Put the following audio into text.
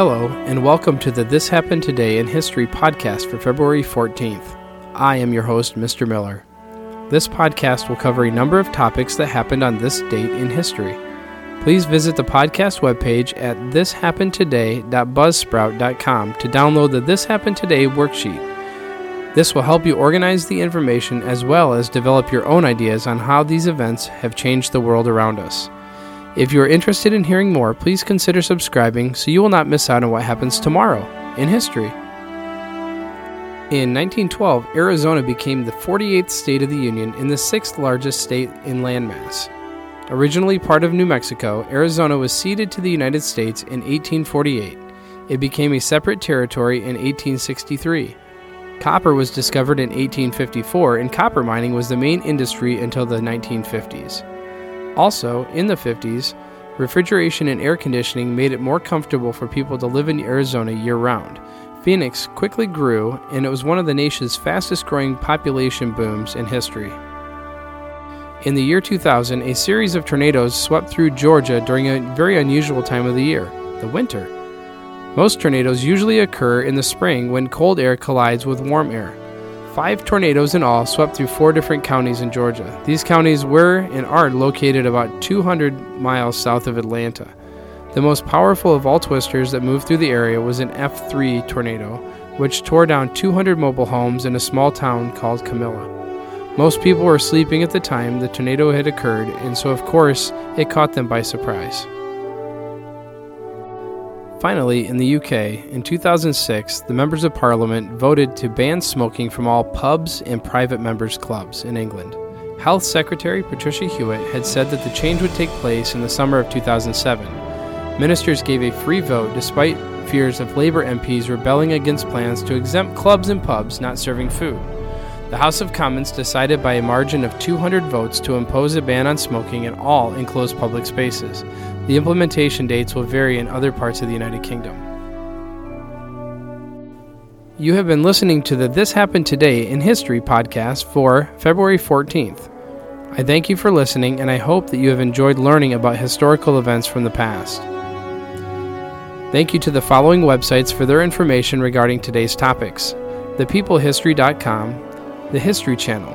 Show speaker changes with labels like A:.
A: Hello, and welcome to the This Happened Today in History podcast for February 14th. I am your host, Mr. Miller. This podcast will cover a number of topics that happened on this date in history. Please visit the podcast webpage at thishappenedtoday.buzzsprout.com to download the This Happened Today worksheet. This will help you organize the information as well as develop your own ideas on how these events have changed the world around us. If you are interested in hearing more, please consider subscribing so you will not miss out on what happens tomorrow in history. In 1912, Arizona became the 48th state of the Union and the sixth largest state in landmass. Originally part of New Mexico, Arizona was ceded to the United States in 1848. It became a separate territory in 1863. Copper was discovered in 1854, and copper mining was the main industry until the 1950s. Also, in the 50s, refrigeration and air conditioning made it more comfortable for people to live in Arizona year round. Phoenix quickly grew, and it was one of the nation's fastest growing population booms in history. In the year 2000, a series of tornadoes swept through Georgia during a very unusual time of the year, the winter. Most tornadoes usually occur in the spring when cold air collides with warm air. Five tornadoes in all swept through four different counties in Georgia. These counties were and are located about 200 miles south of Atlanta. The most powerful of all twisters that moved through the area was an F3 tornado, which tore down 200 mobile homes in a small town called Camilla. Most people were sleeping at the time the tornado had occurred, and so, of course, it caught them by surprise. Finally, in the UK, in 2006, the members of Parliament voted to ban smoking from all pubs and private members' clubs in England. Health Secretary Patricia Hewitt had said that the change would take place in the summer of 2007. Ministers gave a free vote despite fears of Labour MPs rebelling against plans to exempt clubs and pubs not serving food. The House of Commons decided by a margin of 200 votes to impose a ban on smoking in all enclosed public spaces. The implementation dates will vary in other parts of the United Kingdom. You have been listening to the This Happened Today in History podcast for February 14th. I thank you for listening and I hope that you have enjoyed learning about historical events from the past. Thank you to the following websites for their information regarding today's topics thepeoplehistory.com, the History Channel,